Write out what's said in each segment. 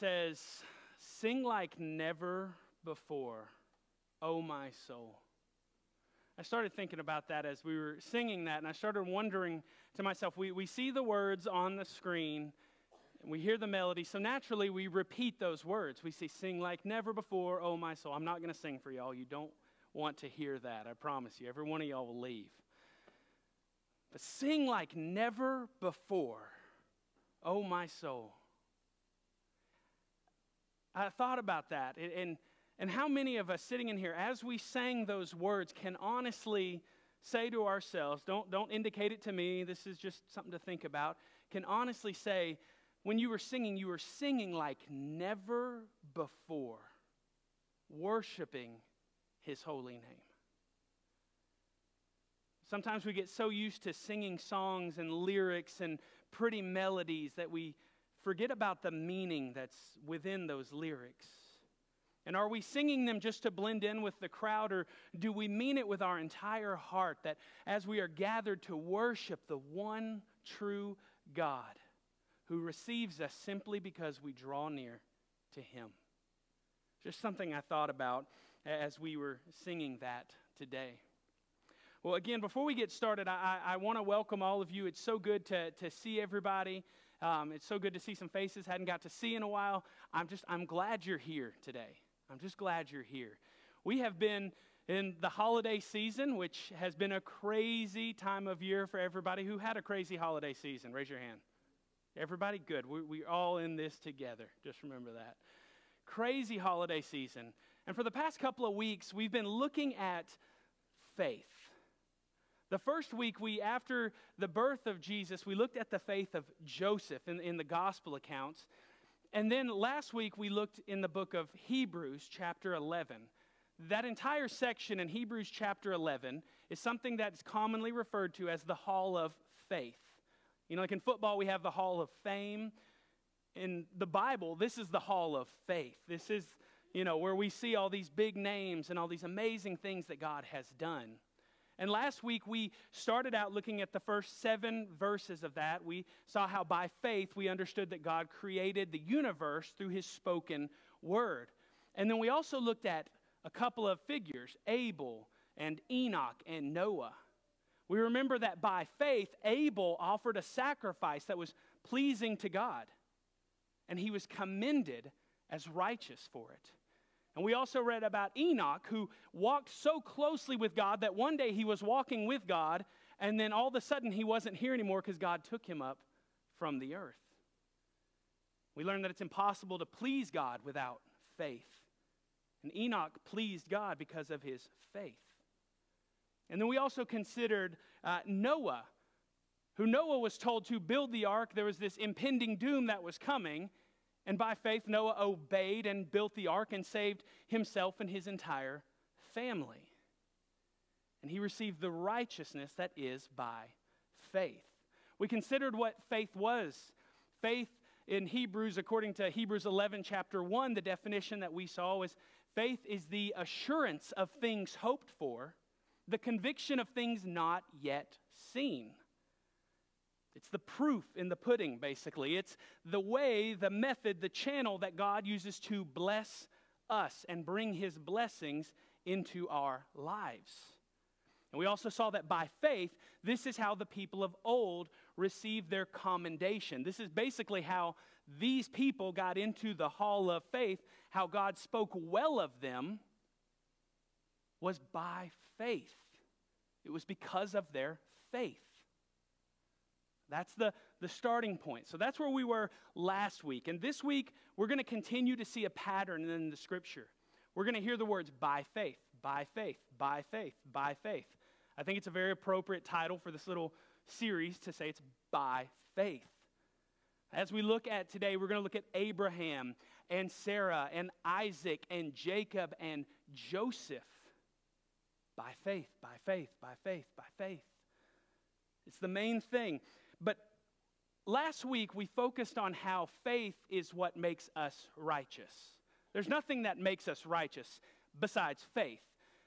says, Sing like never before, oh my soul. I started thinking about that as we were singing that, and I started wondering to myself we, we see the words on the screen, and we hear the melody, so naturally we repeat those words. We say, Sing like never before, oh my soul. I'm not going to sing for y'all. You don't want to hear that, I promise you. Every one of y'all will leave. But sing like never before, oh my soul. I thought about that, and and how many of us sitting in here, as we sang those words, can honestly say to ourselves, don't, don't indicate it to me, this is just something to think about, can honestly say, when you were singing, you were singing like never before, worshiping his holy name. Sometimes we get so used to singing songs and lyrics and pretty melodies that we forget about the meaning that's within those lyrics. And are we singing them just to blend in with the crowd, or do we mean it with our entire heart that as we are gathered to worship the one true God who receives us simply because we draw near to Him? Just something I thought about as we were singing that today. Well, again, before we get started, I, I want to welcome all of you. It's so good to, to see everybody. Um, it's so good to see some faces hadn't got to see in a while. I'm just I'm glad you're here today. I'm just glad you're here. We have been in the holiday season, which has been a crazy time of year for everybody. Who had a crazy holiday season? Raise your hand. Everybody? Good. We, we're all in this together. Just remember that. Crazy holiday season. And for the past couple of weeks, we've been looking at faith. The first week, we, after the birth of Jesus, we looked at the faith of Joseph in, in the gospel accounts. And then last week we looked in the book of Hebrews, chapter 11. That entire section in Hebrews, chapter 11, is something that's commonly referred to as the Hall of Faith. You know, like in football, we have the Hall of Fame. In the Bible, this is the Hall of Faith. This is, you know, where we see all these big names and all these amazing things that God has done. And last week we started out looking at the first seven verses of that. We saw how by faith we understood that God created the universe through his spoken word. And then we also looked at a couple of figures Abel and Enoch and Noah. We remember that by faith, Abel offered a sacrifice that was pleasing to God, and he was commended as righteous for it. And we also read about Enoch, who walked so closely with God that one day he was walking with God, and then all of a sudden he wasn't here anymore because God took him up from the earth. We learned that it's impossible to please God without faith. And Enoch pleased God because of his faith. And then we also considered uh, Noah, who Noah was told to build the ark. There was this impending doom that was coming. And by faith, Noah obeyed and built the ark and saved himself and his entire family. And he received the righteousness that is by faith. We considered what faith was. Faith in Hebrews, according to Hebrews 11, chapter 1, the definition that we saw was faith is the assurance of things hoped for, the conviction of things not yet seen. It's the proof in the pudding, basically. It's the way, the method, the channel that God uses to bless us and bring his blessings into our lives. And we also saw that by faith, this is how the people of old received their commendation. This is basically how these people got into the hall of faith, how God spoke well of them was by faith. It was because of their faith. That's the, the starting point. So that's where we were last week. And this week, we're going to continue to see a pattern in the scripture. We're going to hear the words by faith, by faith, by faith, by faith. I think it's a very appropriate title for this little series to say it's by faith. As we look at today, we're going to look at Abraham and Sarah and Isaac and Jacob and Joseph. By faith, by faith, by faith, by faith. It's the main thing. But last week we focused on how faith is what makes us righteous. There's nothing that makes us righteous besides faith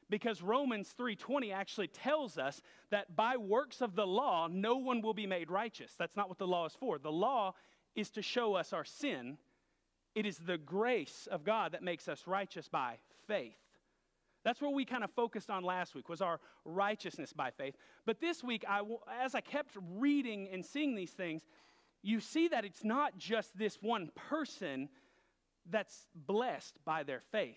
because Romans 3:20 actually tells us that by works of the law no one will be made righteous. That's not what the law is for. The law is to show us our sin It is the grace of God that makes us righteous by faith. That's what we kind of focused on last week was our righteousness by faith. But this week, I, as I kept reading and seeing these things, you see that it's not just this one person that's blessed by their faith.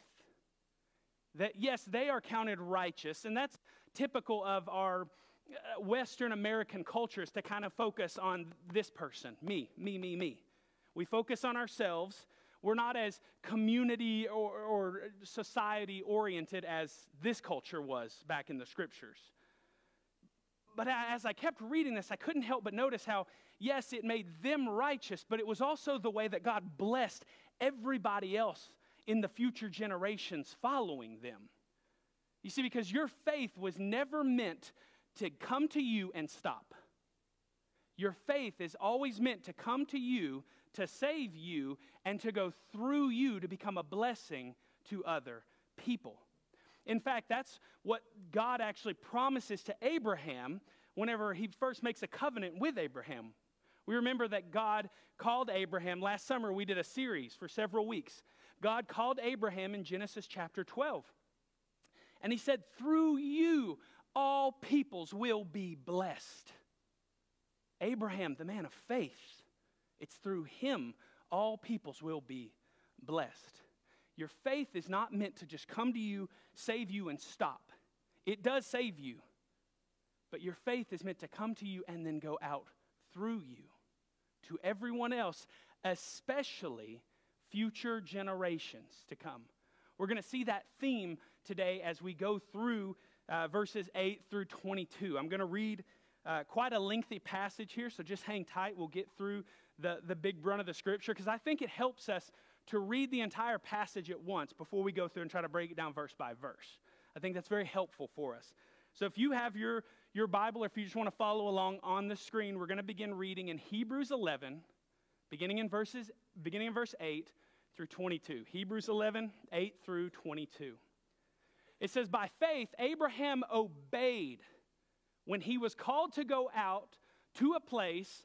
That yes, they are counted righteous, and that's typical of our uh, Western American cultures to kind of focus on this person, me, me, me, me. We focus on ourselves. We're not as community or, or society oriented as this culture was back in the scriptures. But as I kept reading this, I couldn't help but notice how, yes, it made them righteous, but it was also the way that God blessed everybody else in the future generations following them. You see, because your faith was never meant to come to you and stop. Your faith is always meant to come to you, to save you, and to go through you to become a blessing to other people. In fact, that's what God actually promises to Abraham whenever he first makes a covenant with Abraham. We remember that God called Abraham. Last summer, we did a series for several weeks. God called Abraham in Genesis chapter 12. And he said, Through you, all peoples will be blessed. Abraham, the man of faith, it's through him all peoples will be blessed. Your faith is not meant to just come to you, save you, and stop. It does save you, but your faith is meant to come to you and then go out through you to everyone else, especially future generations to come. We're going to see that theme today as we go through uh, verses 8 through 22. I'm going to read uh, quite a lengthy passage here, so just hang tight. We'll get through the, the big brunt of the scripture because I think it helps us to read the entire passage at once before we go through and try to break it down verse by verse. I think that's very helpful for us. So if you have your, your Bible or if you just want to follow along on the screen, we're going to begin reading in Hebrews 11, beginning in verses beginning in verse 8 through 22. Hebrews 11, 8 through 22. It says, By faith, Abraham obeyed when he was called to go out to a place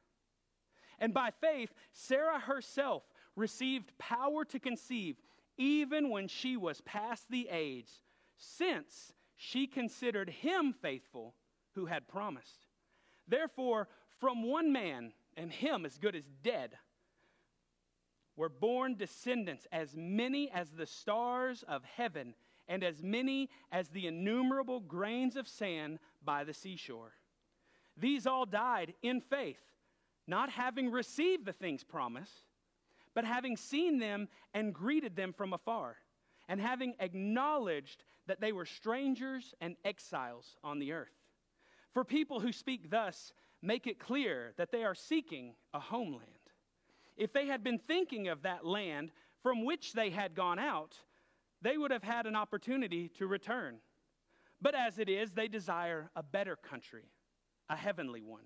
And by faith, Sarah herself received power to conceive even when she was past the age, since she considered him faithful who had promised. Therefore, from one man, and him as good as dead, were born descendants as many as the stars of heaven and as many as the innumerable grains of sand by the seashore. These all died in faith, not having received the things promised, but having seen them and greeted them from afar, and having acknowledged that they were strangers and exiles on the earth. For people who speak thus make it clear that they are seeking a homeland. If they had been thinking of that land from which they had gone out, they would have had an opportunity to return. But as it is, they desire a better country, a heavenly one.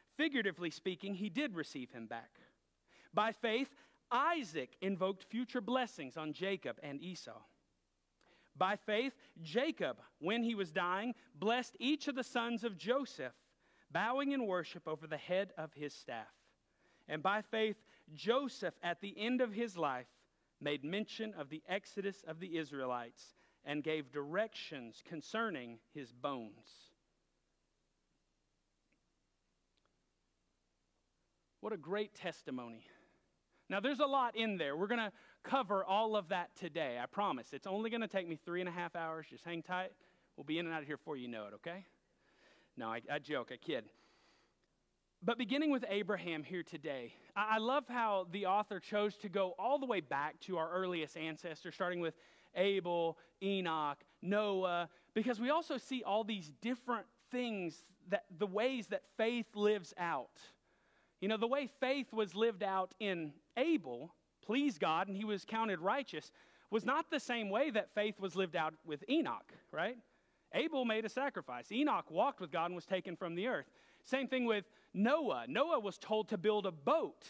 figuratively speaking, he did receive him back. By faith, Isaac invoked future blessings on Jacob and Esau. By faith, Jacob, when he was dying, blessed each of the sons of Joseph, bowing in worship over the head of his staff. And by faith, Joseph, at the end of his life, made mention of the exodus of the Israelites and gave directions concerning his bones. What a great testimony. Now, there's a lot in there. We're going to cover all of that today. I promise. It's only going to take me three and a half hours. Just hang tight. We'll be in and out of here before you know it, okay? No, I, I joke, I kid. But beginning with Abraham here today, I, love how the author chose to go all the way back to our earliest ancestors, starting with Abel, Enoch, Noah, because we also see all these different things that the ways that faith lives out. You know, the way faith was lived out in Abel pleased God and he was counted righteous was not the same way that faith was lived out with Enoch, right? Abel made a sacrifice. Enoch walked with God and was taken from the earth. Same thing with Noah. Noah was told to build a boat.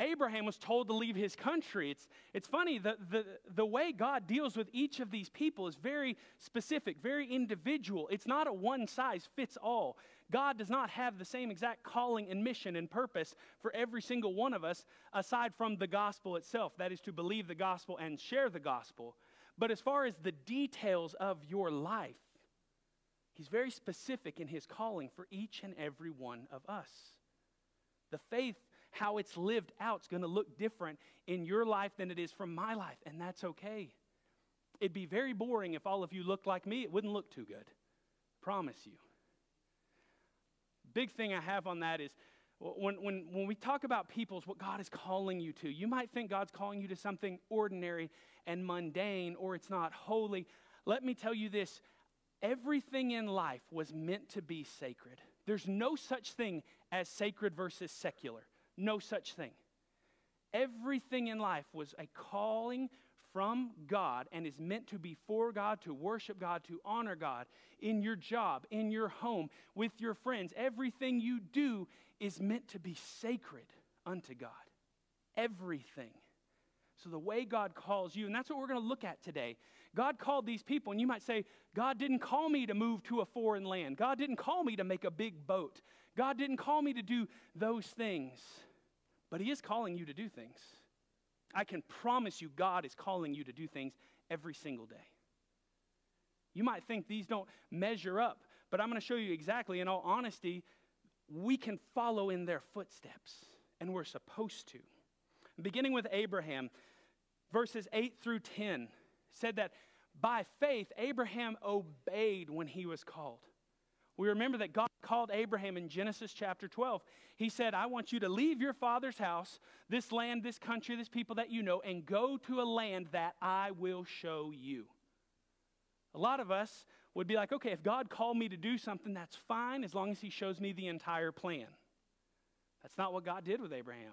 Abraham was told to leave his country. It's, it's funny, the, the, the way God deals with each of these people is very specific, very individual. It's not a one size fits all. God does not have the same exact calling and mission and purpose for every single one of us aside from the gospel itself. That is to believe the gospel and share the gospel. But as far as the details of your life, He's very specific in His calling for each and every one of us. The faith how it's lived out is going to look different in your life than it is from my life, and that's okay. It'd be very boring if all of you looked like me. It wouldn't look too good. Promise you. Big thing I have on that is when, when, when we talk about people's what God is calling you to, you might think God's calling you to something ordinary and mundane or it's not holy. Let me tell you this everything in life was meant to be sacred. There's no such thing as sacred versus secular. No such thing. Everything in life was a calling from God and is meant to be for God, to worship God, to honor God in your job, in your home, with your friends. Everything you do is meant to be sacred unto God. Everything. So, the way God calls you, and that's what we're going to look at today. God called these people, and you might say, God didn't call me to move to a foreign land. God didn't call me to make a big boat. God didn't call me to do those things. But He is calling you to do things. I can promise you, God is calling you to do things every single day. You might think these don't measure up, but I'm going to show you exactly, in all honesty, we can follow in their footsteps, and we're supposed to. Beginning with Abraham, verses 8 through 10 said that by faith, Abraham obeyed when he was called. We remember that God called Abraham in Genesis chapter 12. He said, I want you to leave your father's house, this land, this country, this people that you know, and go to a land that I will show you. A lot of us would be like, okay, if God called me to do something, that's fine as long as He shows me the entire plan. That's not what God did with Abraham.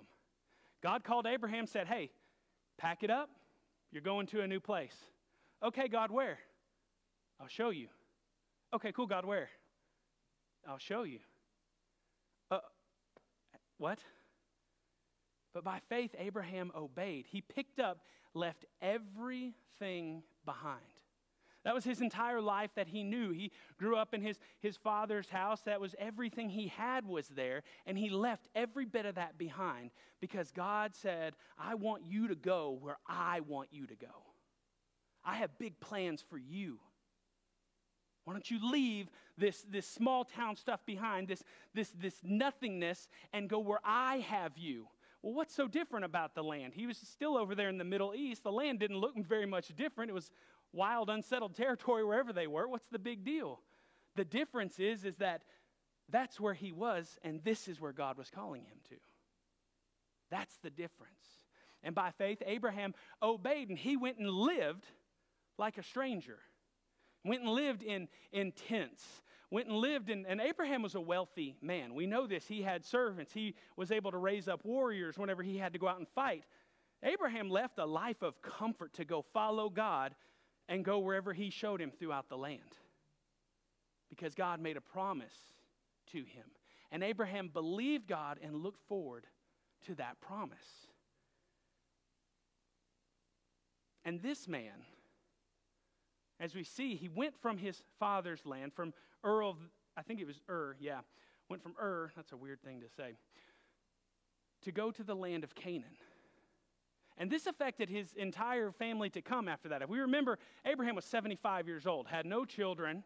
God called Abraham, said, hey, pack it up. You're going to a new place. Okay, God, where? I'll show you. Okay, cool, God, where? I'll show you. Uh, what? But by faith, Abraham obeyed. He picked up, left everything behind. That was his entire life that he knew. He grew up in his, his father's house. That was everything he had was there. And he left every bit of that behind because God said, I want you to go where I want you to go. I have big plans for you. Why don't you leave this, this small town stuff behind, this, this, this nothingness, and go where I have you? Well, what's so different about the land? He was still over there in the Middle East. The land didn't look very much different. It was wild, unsettled territory wherever they were. What's the big deal? The difference is, is that that's where he was, and this is where God was calling him to. That's the difference. And by faith, Abraham obeyed, and he went and lived like a stranger went and lived in, in tents, went and lived in, and Abraham was a wealthy man. We know this. He had servants, he was able to raise up warriors whenever he had to go out and fight. Abraham left a life of comfort to go follow God and go wherever he showed him throughout the land because God made a promise to him. And Abraham believed God and looked forward to that promise. And this man, as we see, he went from his father's land, from Ur of, I think it was Ur, yeah, went from Ur, that's a weird thing to say, to go to the land of Canaan. And this affected his entire family to come after that. If we remember, Abraham was 75 years old, had no children,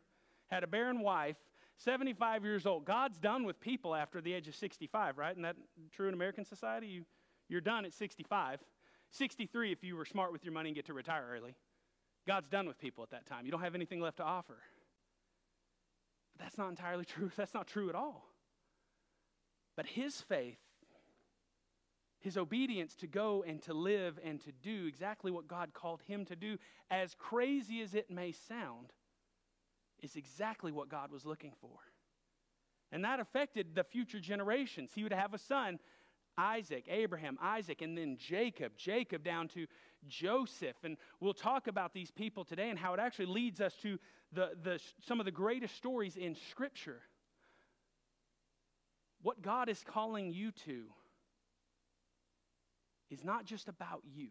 had a barren wife, 75 years old. God's done with people after the age of 65, right? Isn't that true in American society? You, you're done at 65. 63 if you were smart with your money and get to retire early. God's done with people at that time. You don't have anything left to offer. But that's not entirely true. That's not true at all. But his faith, his obedience to go and to live and to do exactly what God called him to do, as crazy as it may sound, is exactly what God was looking for. And that affected the future generations. He would have a son, Isaac, Abraham, Isaac, and then Jacob, Jacob down to Joseph. And we'll talk about these people today and how it actually leads us to the, the, some of the greatest stories in Scripture. What God is calling you to is not just about you.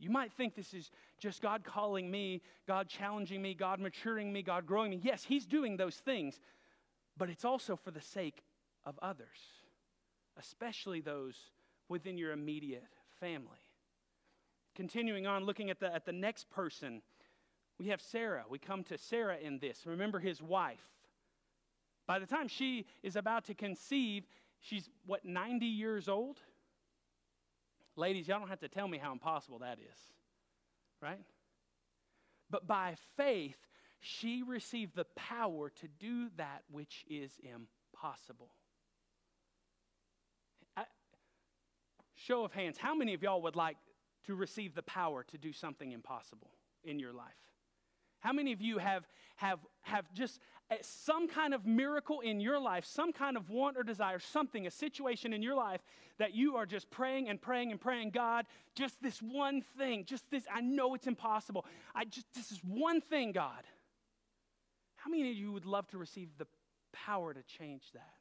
You might think this is just God calling me, God challenging me, God maturing me, God growing me. Yes, He's doing those things, but it's also for the sake of others, especially those within your immediate family. Continuing on, looking at the, at the next person, we have Sarah. We come to Sarah in this. Remember his wife. By the time she is about to conceive, she's what, 90 years old? Ladies, y'all don't have to tell me how impossible that is, right? But by faith, she received the power to do that which is impossible. I, show of hands, how many of y'all would like to receive the power to do something impossible in your life? How many of you have, have, have just eh, some kind of miracle in your life, some kind of want or desire, something, a situation in your life that you are just praying and praying and praying, God, just this one thing, just this, I know it's impossible. I just, this is one thing, God. How many of you would love to receive the power to change that?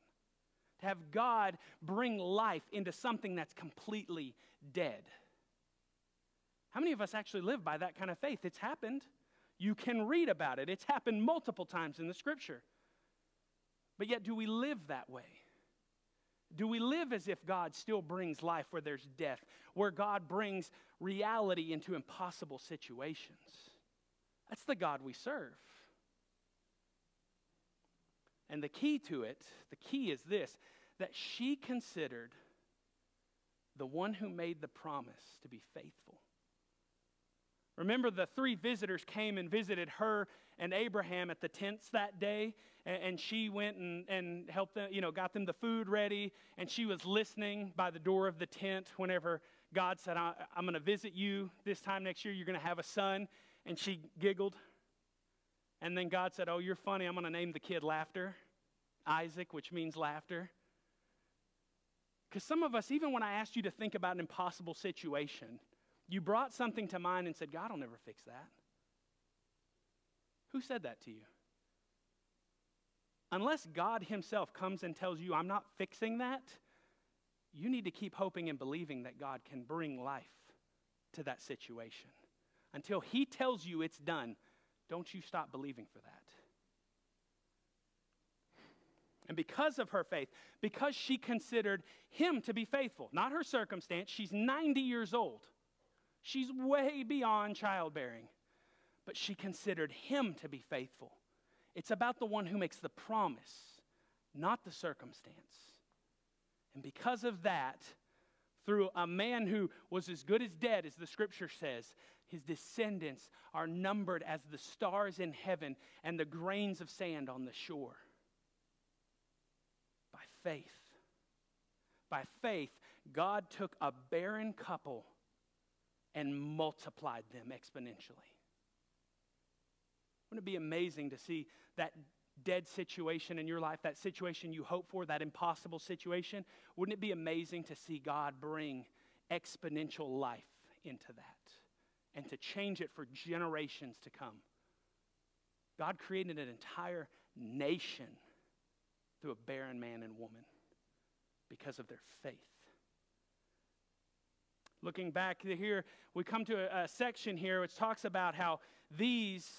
To have God bring life into something that's completely dead? How many of us actually live by that kind of faith? It's happened. You can read about it, it's happened multiple times in the scripture. But yet, do we live that way? Do we live as if God still brings life where there's death, where God brings reality into impossible situations? That's the God we serve. And the key to it, the key is this that she considered the one who made the promise to be faithful. Remember, the three visitors came and visited her and Abraham at the tents that day, and, she went and, and helped them, you know, got them the food ready, and she was listening by the door of the tent whenever God said, I'm going to visit you this time next year. You're going to have a son. And she giggled. And then God said, Oh, you're funny. I'm going to name the kid Laughter, Isaac, which means laughter. Because some of us, even when I asked you to think about an impossible situation, you brought something to mind and said, God will never fix that. Who said that to you? Unless God Himself comes and tells you, I'm not fixing that, you need to keep hoping and believing that God can bring life to that situation. Until He tells you it's done, don't you stop believing for that. And because of her faith, because she considered him to be faithful, not her circumstance, she's 90 years old. She's way beyond childbearing. But she considered him to be faithful. It's about the one who makes the promise, not the circumstance. And because of that, through a man who was as good as dead, as the scripture says, his descendants are numbered as the stars in heaven and the grains of sand on the shore. By faith. By faith, God took a barren couple and multiplied them exponentially. Wouldn't it be amazing to see that dead situation in your life, that situation you hope for, that impossible situation? Wouldn't it be amazing to see God bring exponential life into that and to change it for generations to come? God created an entire nation through a barren man and woman because of their faith. Looking back here, we come to a, a section here which talks about how these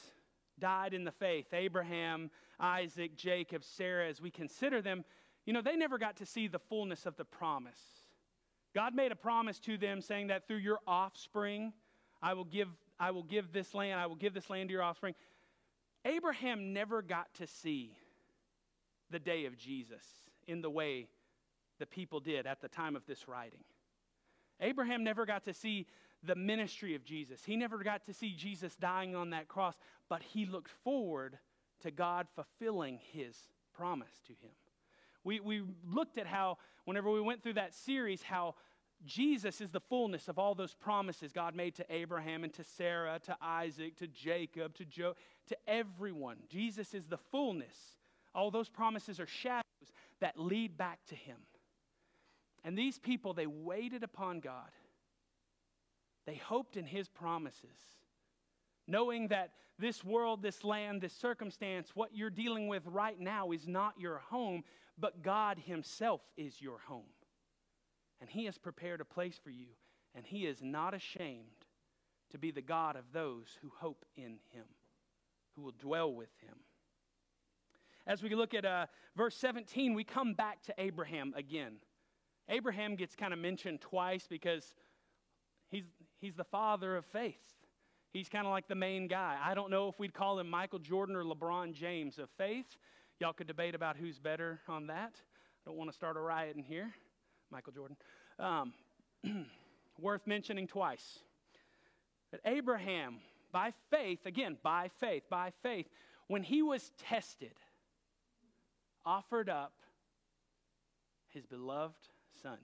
died in the faith Abraham, Isaac, Jacob, Sarah, as we consider them, you know, they never got to see the fullness of the promise. God made a promise to them saying that through your offspring, I will give, I will give this land, I will give this land to your offspring. Abraham never got to see the day of Jesus in the way the people did at the time of this writing. Abraham never got to see the ministry of Jesus. He never got to see Jesus dying on that cross, but he looked forward to God fulfilling his promise to him. We, we looked at how, whenever we went through that series, how Jesus is the fullness of all those promises God made to Abraham and to Sarah, to Isaac, to Jacob, to Joe, to everyone. Jesus is the fullness. All those promises are shadows that lead back to him. And these people, they waited upon God. They hoped in his promises, knowing that this world, this land, this circumstance, what you're dealing with right now is not your home, but God himself is your home. And he has prepared a place for you, and he is not ashamed to be the God of those who hope in him, who will dwell with him. As we look at uh, verse 17, we come back to Abraham again. Abraham gets kind of mentioned twice because he's, he's the father of faith. He's kind of like the main guy. I don't know if we'd call him Michael Jordan or LeBron James of faith. Y'all could debate about who's better on that. I don't want to start a riot in here. Michael Jordan. Um, worth mentioning twice. That Abraham, by faith, again, by faith, by faith, when he was tested, offered up his beloved son.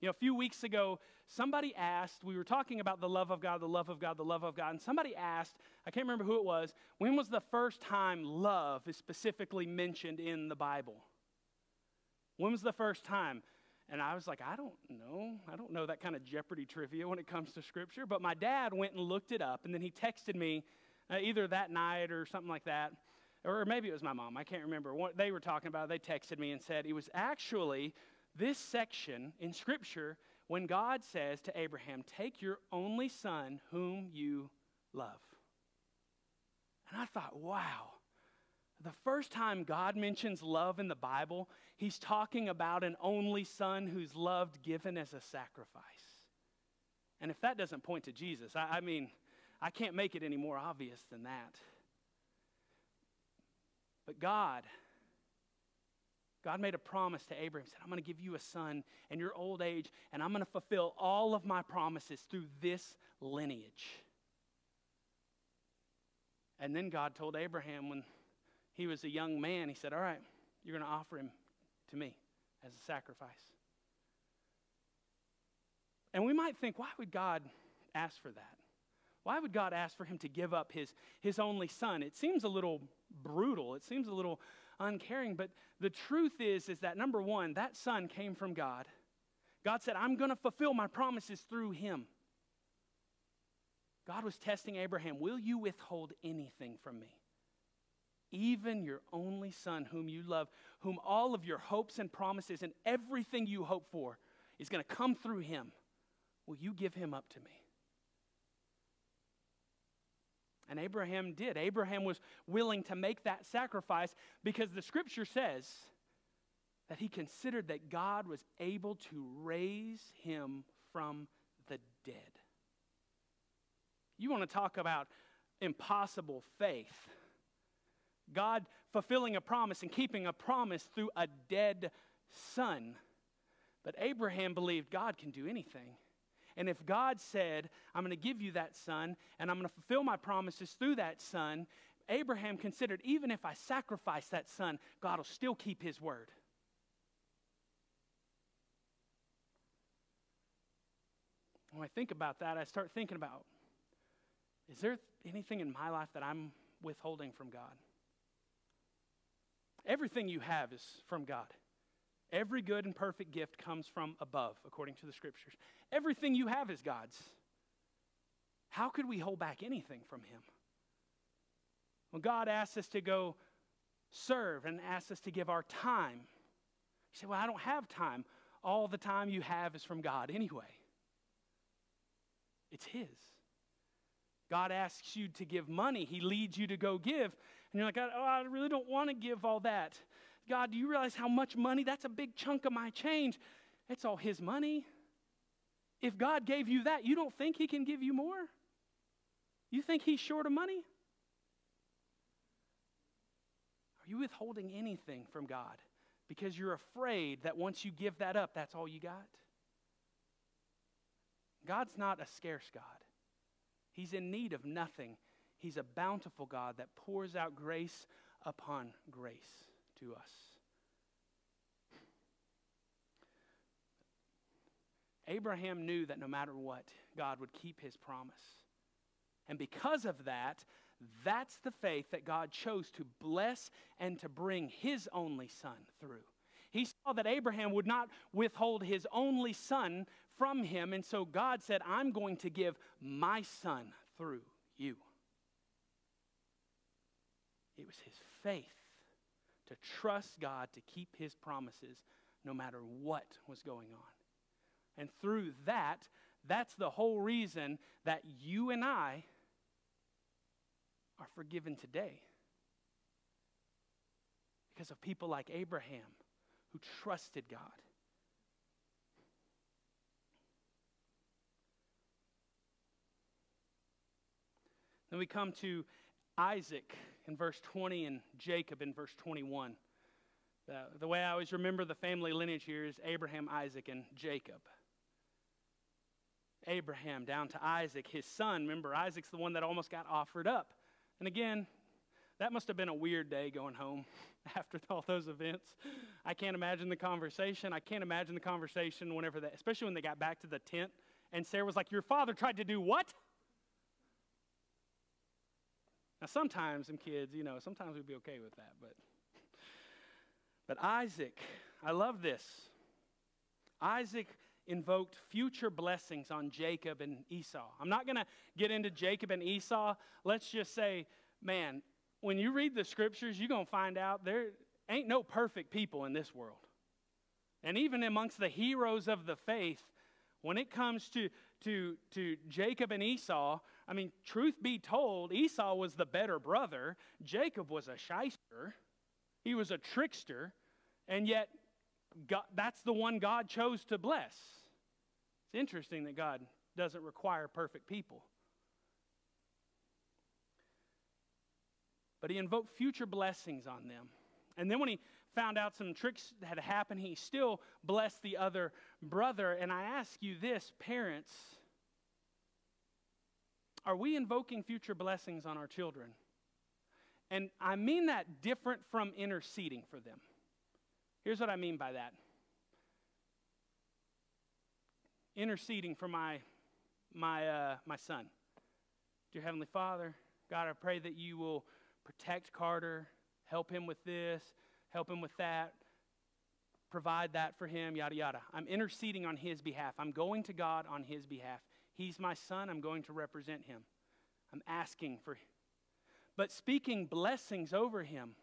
You know, a few weeks ago, somebody asked, we were talking about the love of God, the love of God, the love of God, and somebody asked, I can't remember who it was, when was the first time love is specifically mentioned in the Bible? When was the first time? And I was like, I don't know. I don't know that kind of Jeopardy trivia when it comes to Scripture. But my dad went and looked it up, and then he texted me uh, either that night or something like that. Or maybe it was my mom. I can't remember. What they were talking about, they texted me and said it was actually this section in Scripture when God says to Abraham, Take your only son whom you love. And I thought, wow. The first time God mentions love in the Bible, he's talking about an only son who's loved, given as a sacrifice. And if that doesn't point to Jesus, I, I mean, I can't make it any more obvious than that. But God God made a promise to Abraham. He said, I'm going to give you a son in your old age, and I'm going to fulfill all of my promises through this lineage. And then God told Abraham when he was a young man, He said, All right, you're going to offer him to me as a sacrifice. And we might think, why would God ask for that? Why would God ask for him to give up his, his only son? It seems a little brutal. It seems a little uncaring. But the truth is, is that number one, that son came from God. God said, I'm going to fulfill my promises through him. God was testing Abraham, Will you withhold anything from me? Even your only son, whom you love, whom all of your hopes and promises and everything you hope for is going to come through him. Will you give him up to me? And Abraham did. Abraham was willing to make that sacrifice because the scripture says that he considered that God was able to raise him from the dead. You want to talk about impossible faith. God fulfilling a promise and keeping a promise through a dead son. But Abraham believed God can do anything. And if God said, I'm going to give you that son and I'm going to fulfill my promises through that son, Abraham considered even if I sacrifice that son, God will still keep his word. When I think about that, I start thinking about is there anything in my life that I'm withholding from God? Everything you have is from God. Every good and perfect gift comes from above, according to the scriptures. Everything you have is God's. How could we hold back anything from Him? When God asks us to go serve and asks us to give our time, you say, Well, I don't have time. All the time you have is from God anyway. It's His. God asks you to give money, He leads you to go give, and you're like, Oh, I really don't want to give all that. God, do you realize how much money? That's a big chunk of my change. It's all His money. If God gave you that, you don't think He can give you more? You think He's short of money? Are you withholding anything from God because you're afraid that once you give that up, that's all you got? God's not a scarce God. He's in need of nothing. He's a bountiful God that pours out grace upon grace to us. Abraham knew that no matter what, God would keep his promise. And because of that, that's the faith that God chose to bless and to bring his only son through. He saw that Abraham would not withhold his only son from him, and so God said, I'm going to give my son through you. It was his faith to trust God to keep his promises no matter what was going on. And through that, that's the whole reason that you and I are forgiven today. Because of people like Abraham who trusted God. Then we come to Isaac in verse 20 and Jacob in verse 21. The, the way I always remember the family lineage here is Abraham, Isaac, and Jacob. Abraham down to Isaac, his son. Remember, Isaac's the one that almost got offered up. And again, that must have been a weird day going home after all those events. I can't imagine the conversation. I can't imagine the conversation whenever that, especially when they got back to the tent and Sarah was like, Your father tried to do what? Now, sometimes, some kids, you know, sometimes we'd be okay with that, but, but Isaac, I love this. Isaac invoked future blessings on Jacob and Esau. I'm not going to get into Jacob and Esau. Let's just say, man, when you read the scriptures, you're going to find out there ain't no perfect people in this world. And even amongst the heroes of the faith, when it comes to, to, to Jacob and Esau, I mean, truth be told, Esau was the better brother. Jacob was a shyster. He was a trickster. And yet, God, that's the one God chose to bless. It's interesting that God doesn't require perfect people. But he invoked future blessings on them. And then when he found out some tricks had happened, he still blessed the other brother. And I ask you this, parents, are we invoking future blessings on our children? And I mean that different from interceding for them. Here's what I mean by that interceding for my, my, uh, my son. Dear Heavenly Father, God, I pray that you will protect Carter, help him with this, help him with that, provide that for him, yada, yada. I'm interceding on his behalf. I'm going to God on his behalf. He's my son. I'm going to represent him. I'm asking for him. But speaking blessings over him,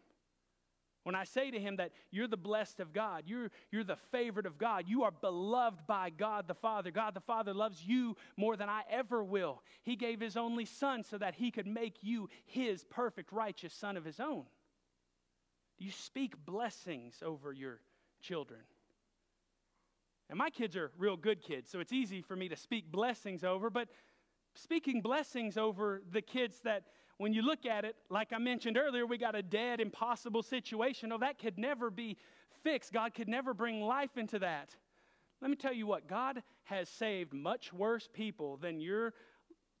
when I say to him that you're the blessed of God, you're, you're the favored of God, you are beloved by God the Father. God the Father loves you more than I ever will. He gave his only son so that he could make you his perfect, righteous son of his own. Do you speak blessings over your children? And my kids are real good kids, so it's easy for me to speak blessings over, but speaking blessings over the kids that when you look at it, like I mentioned earlier, we got a dead, impossible situation. Oh, that could never be fixed. God could never bring life into that. Let me tell you what, God has saved much worse people than your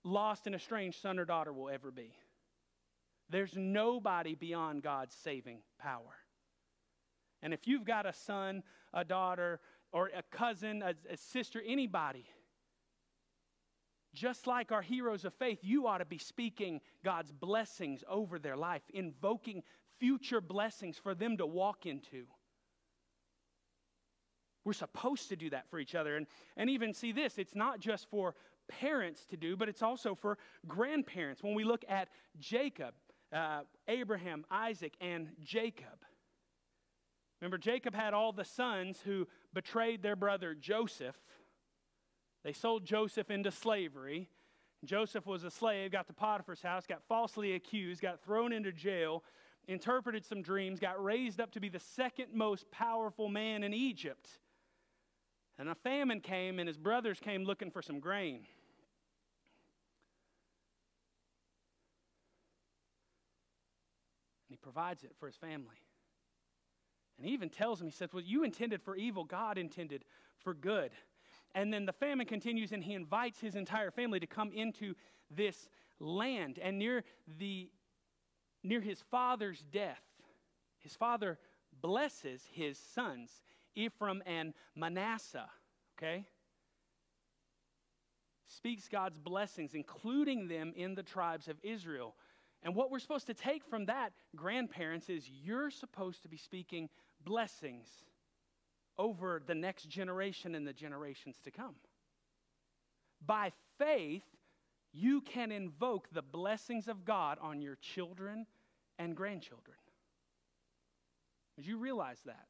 lost and estranged son or daughter will ever be. There's nobody beyond God's saving power. And if you've got a son, a daughter, or a cousin, a, a sister, anybody, just like our heroes of faith, you ought to be speaking God's blessings over their life, invoking future blessings for them to walk into. We're supposed to do that for each other. And, and even see this, it's not just for parents to do, but it's also for grandparents. When we look at Jacob, uh, Abraham, Isaac, and Jacob. Remember, Jacob had all the sons who betrayed their brother Joseph they sold Joseph into slavery. Joseph was a slave, got to Potiphar's house, got falsely accused, got thrown into jail, interpreted some dreams, got raised up to be the second most powerful man in Egypt. And a famine came, and his brothers came looking for some grain. And he provides it for his family. And he even tells him, he says, Well, you intended for evil, God intended for good. And then the famine continues, and he invites his entire family to come into this land. And near, the, near his father's death, his father blesses his sons, Ephraim and Manasseh. Okay? Speaks God's blessings, including them in the tribes of Israel. And what we're supposed to take from that, grandparents, is you're supposed to be speaking blessings over the next generation and the generations to come. By faith, you can invoke the blessings of God on your children and grandchildren. Did you realize that?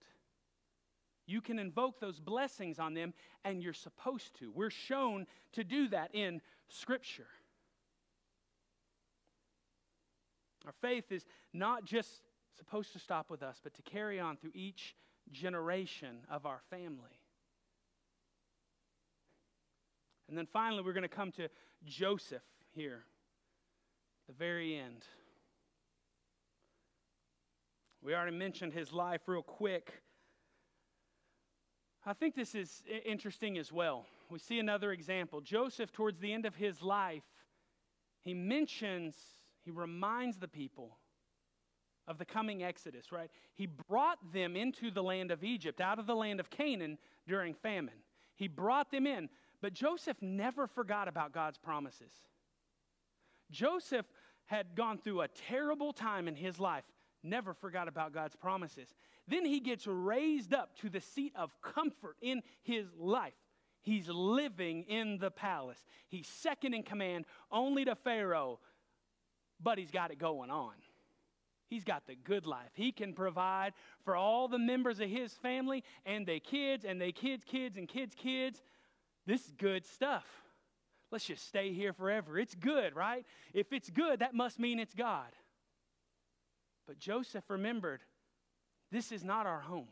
You can invoke those blessings on them, and you're supposed to. We're shown to do that in Scripture. Our faith is not just supposed to stop with us, but to carry on through each generation of our family. And then finally, we're going to come to Joseph here, the very end. We already mentioned his life real quick. I think this is interesting as well. We see another example. Joseph, towards the end of his life, he mentions, he reminds the people of the coming Exodus, right? He brought them into the land of Egypt, out of the land of Canaan during famine. He brought them in, but Joseph never forgot about God's promises. Joseph had gone through a terrible time in his life, never forgot about God's promises. Then he gets raised up to the seat of comfort in his life. He's living in the palace. He's second in command only to Pharaoh, but he's got it going on. He's got the good life. He can provide for all the members of his family and their kids and their kids' kids and kids' kids. This is good stuff. Let's just stay here forever. It's good, right? If it's good, that must mean it's God. But Joseph remembered this is not our home.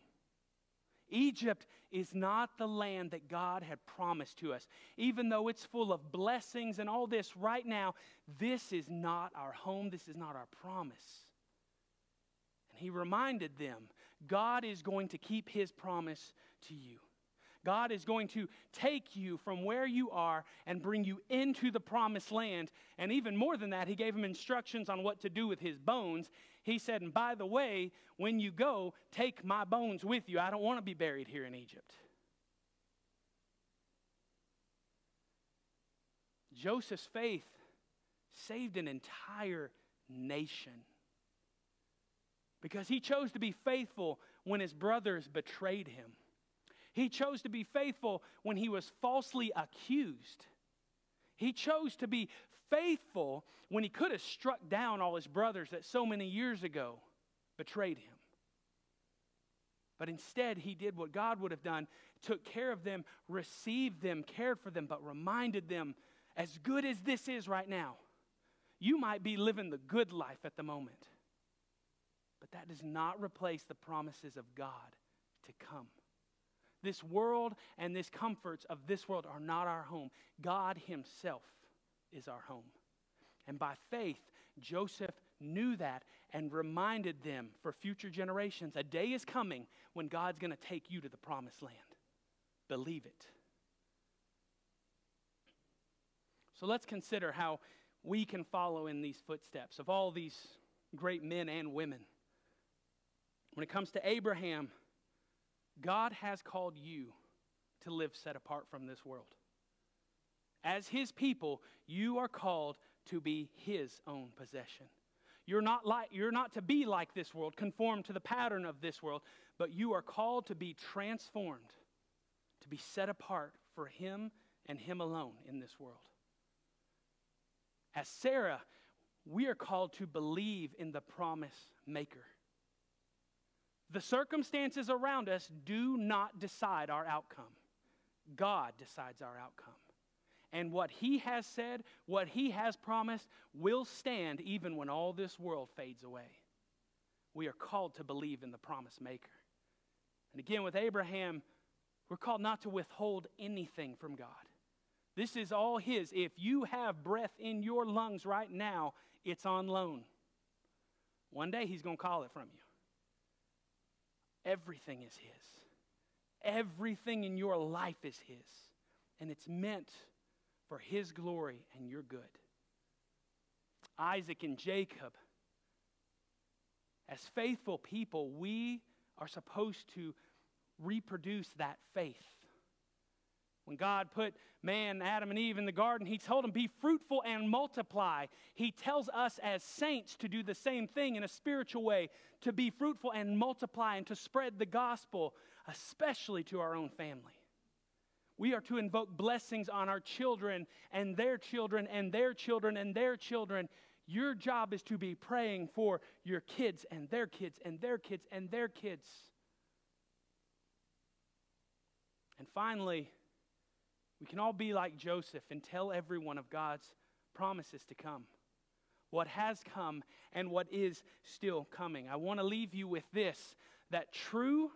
Egypt is not the land that God had promised to us. Even though it's full of blessings and all this right now, this is not our home. This is not our promise he reminded them God is going to keep his promise to you. God is going to take you from where you are and bring you into the promised land. And even more than that, he gave him instructions on what to do with his bones. He said, And by the way, when you go, take my bones with you. I don't want to be buried here in Egypt. Joseph's faith saved an entire nation because he chose to be faithful when his brothers betrayed him. He chose to be faithful when he was falsely accused. He chose to be faithful when he could have struck down all his brothers that so many years ago betrayed him. But instead, he did what God would have done took care of them, received them, cared for them, but reminded them as good as this is right now, you might be living the good life at the moment. But that does not replace the promises of God to come. This world and this comforts of this world are not our home. God Himself is our home. And by faith, Joseph knew that and reminded them for future generations a day is coming when God's going to take you to the promised land. Believe it. So let's consider how we can follow in these footsteps of all these great men and women. When it comes to Abraham, God has called you to live set apart from this world. As his people, you are called to be his own possession. You're not, like, you're not to be like this world, conform to the pattern of this world, but you are called to be transformed, to be set apart for him and him alone in this world. As Sarah, we are called to believe in the promise maker. The circumstances around us do not decide our outcome. God decides our outcome. And what He has said, what He has promised, will stand even when all this world fades away. We are called to believe in the promise maker. And again, with Abraham, we're called not to withhold anything from God. This is all His. If you have breath in your lungs right now, it's on loan. One day He's going to call it from you. Everything is His. Everything in your life is His. and it's meant for His glory and your good. Isaac and Jacob, as faithful people, we are supposed to reproduce that faith. When God put man, Adam, and Eve in the garden, He told them, Be fruitful and multiply. He tells us as saints to do the same thing in a spiritual way to be fruitful and multiply and to spread the gospel, especially to our own family. We are to invoke blessings on our children and their children and their children and their children. Your job is to be praying for your kids and their kids and their kids and their kids. And finally, we can all be like Joseph and tell everyone of God's promises to come, what has come and what is still coming. I want to leave you with this that true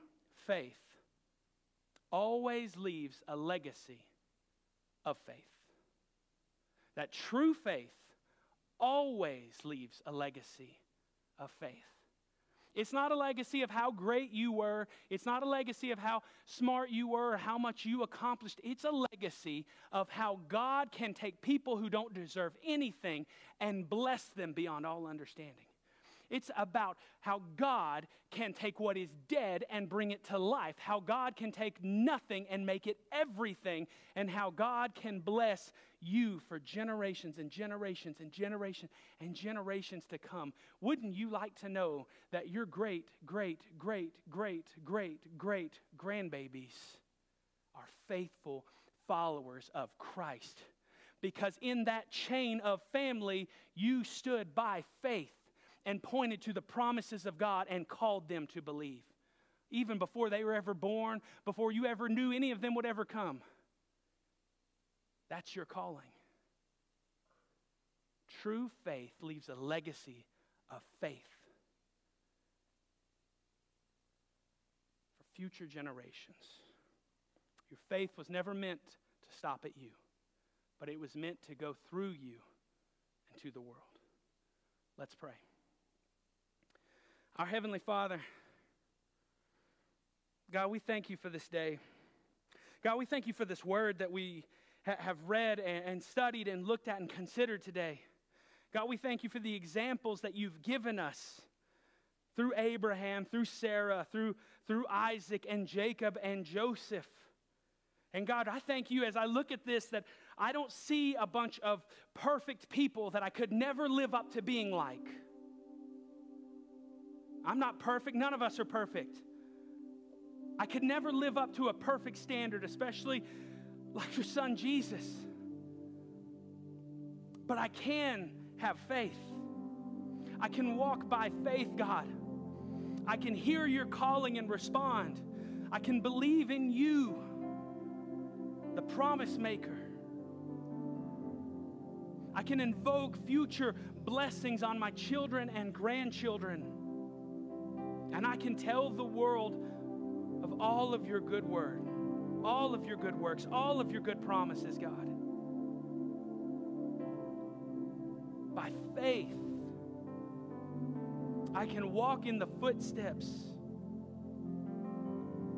faith always leaves a legacy of faith. That true faith always leaves a legacy of faith. It's not a legacy of how great you were. It's not a legacy of how smart you were or how much you accomplished. It's a legacy of how God can take people who don't deserve anything and bless them beyond all understanding. It's about how God can take what is dead and bring it to life, how God can take nothing and make it everything, and how God can bless you for generations and generations and generations and generations to come. Wouldn't you like to know that your great, great, great, great, great, great grandbabies are faithful followers of Christ? Because in that chain of family, you stood by faith and pointed to the promises of God and called them to believe. Even before they were ever born, before you ever knew any of them would ever come. That's your calling. True faith leaves a legacy of faith for future generations. Your faith was never meant to stop at you, but it was meant to go through you into the world. Let's pray. Our Heavenly Father, God, we thank you for this day. God, we thank you for this word that we ha- have read and, and studied and looked at and considered today. God, we thank you for the examples that you've given us through Abraham, through Sarah, through, through Isaac and Jacob and Joseph. And God, I thank you as I look at this that I don't see a bunch of perfect people that I could never live up to being like. I'm not perfect. None of us are perfect. I could never live up to a perfect standard, especially like your son Jesus. But I can have faith. I can walk by faith, God. I can hear your calling and respond. I can believe in you, the promise maker. I can invoke future blessings on my children and grandchildren. And I can tell the world of all of your good word, all of your good works, all of your good promises, God. By faith, I can walk in the footsteps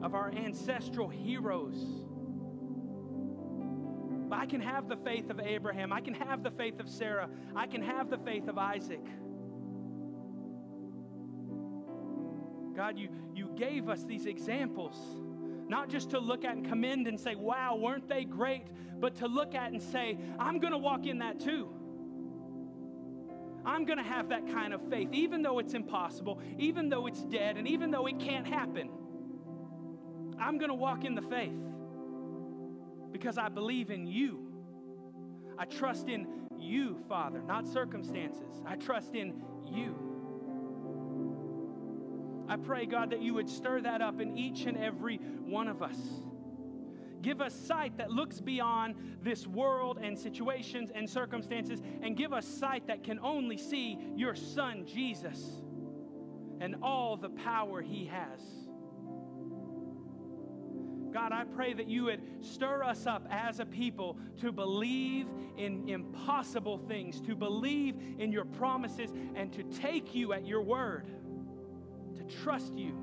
of our ancestral heroes. I can have the faith of Abraham. I can have the faith of Sarah. I can have the faith of Isaac. God, you, you gave us these examples, not just to look at and commend and say, wow, weren't they great, but to look at and say, I'm going to walk in that too. I'm going to have that kind of faith, even though it's impossible, even though it's dead, and even though it can't happen. I'm going to walk in the faith because I believe in you. I trust in you, Father, not circumstances. I trust in you. I pray, God, that you would stir that up in each and every one of us. Give us sight that looks beyond this world and situations and circumstances, and give us sight that can only see your Son, Jesus, and all the power he has. God, I pray that you would stir us up as a people to believe in impossible things, to believe in your promises, and to take you at your word trust you,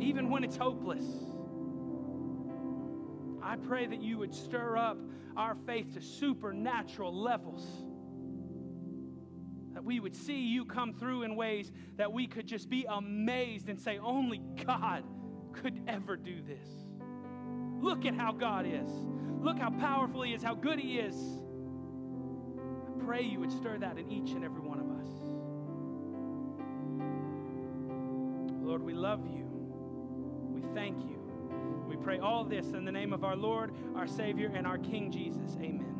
even when it's hopeless. I pray that you would stir up our faith to supernatural levels. That we would see you come through in ways that we could just be amazed and say, only God could ever do this. Look at how God is. Look how powerful He is, how good He is. I pray you would stir that in each and every one Lord, we love you. We thank you. We pray all this in the name of our Lord, our Savior, and our King Jesus. Amen.